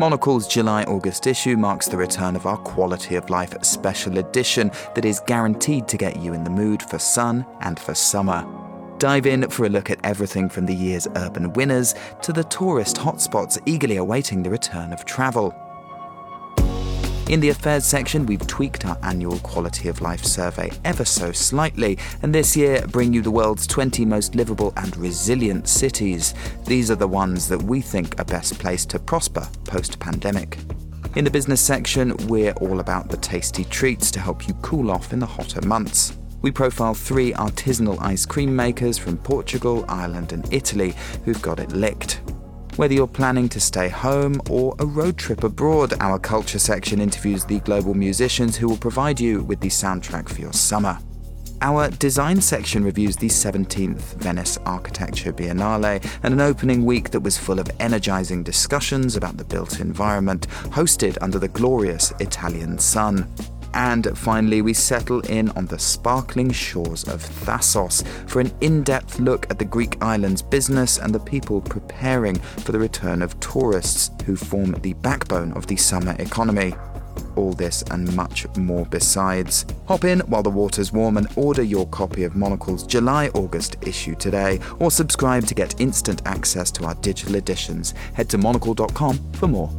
Monocle's July August issue marks the return of our Quality of Life special edition that is guaranteed to get you in the mood for sun and for summer. Dive in for a look at everything from the year's urban winners to the tourist hotspots eagerly awaiting the return of travel. In the affairs section, we've tweaked our annual quality of life survey ever so slightly, and this year bring you the world's 20 most livable and resilient cities. These are the ones that we think are best placed to prosper post pandemic. In the business section, we're all about the tasty treats to help you cool off in the hotter months. We profile three artisanal ice cream makers from Portugal, Ireland, and Italy who've got it licked. Whether you're planning to stay home or a road trip abroad, our culture section interviews the global musicians who will provide you with the soundtrack for your summer. Our design section reviews the 17th Venice Architecture Biennale and an opening week that was full of energizing discussions about the built environment, hosted under the glorious Italian sun. And finally, we settle in on the sparkling shores of Thassos for an in depth look at the Greek island's business and the people preparing for the return of tourists who form the backbone of the summer economy. All this and much more besides. Hop in while the water's warm and order your copy of Monocle's July August issue today, or subscribe to get instant access to our digital editions. Head to monocle.com for more.